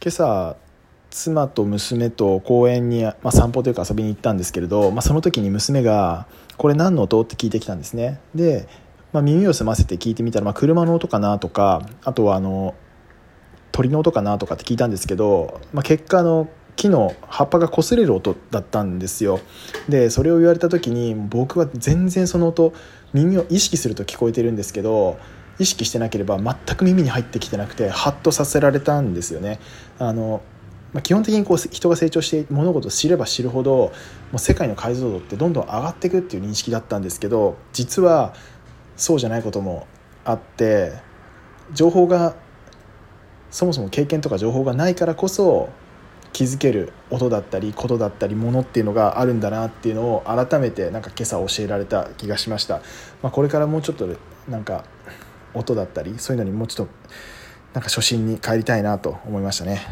今朝妻と娘と公園に、まあ、散歩というか遊びに行ったんですけれど、まあ、その時に娘が「これ何の音?」って聞いてきたんですねで、まあ、耳を澄ませて聞いてみたら、まあ、車の音かなとかあとはあの鳥の音かなとかって聞いたんですけど、まあ、結果の木の葉っぱが擦れる音だったんですよでそれを言われた時に僕は全然その音耳を意識すると聞こえてるんですけど意識してなければ全く耳に入ってきてなくてハッとさせられたんですよね。あのまあ、基本的にこう人が成長して物事を知れば知るほどもう世界の解像度ってどんどん上がっていくっていう認識だったんですけど実はそうじゃないこともあって情報がそもそも経験とか情報がないからこそ気づける音だったりことだったりものっていうのがあるんだなっていうのを改めてなんか今朝教えられた気がしました、まあ、これからもうちょっとなんか音だったりそういうのにもうちょっとなんか初心に帰りたいなと思いましたね。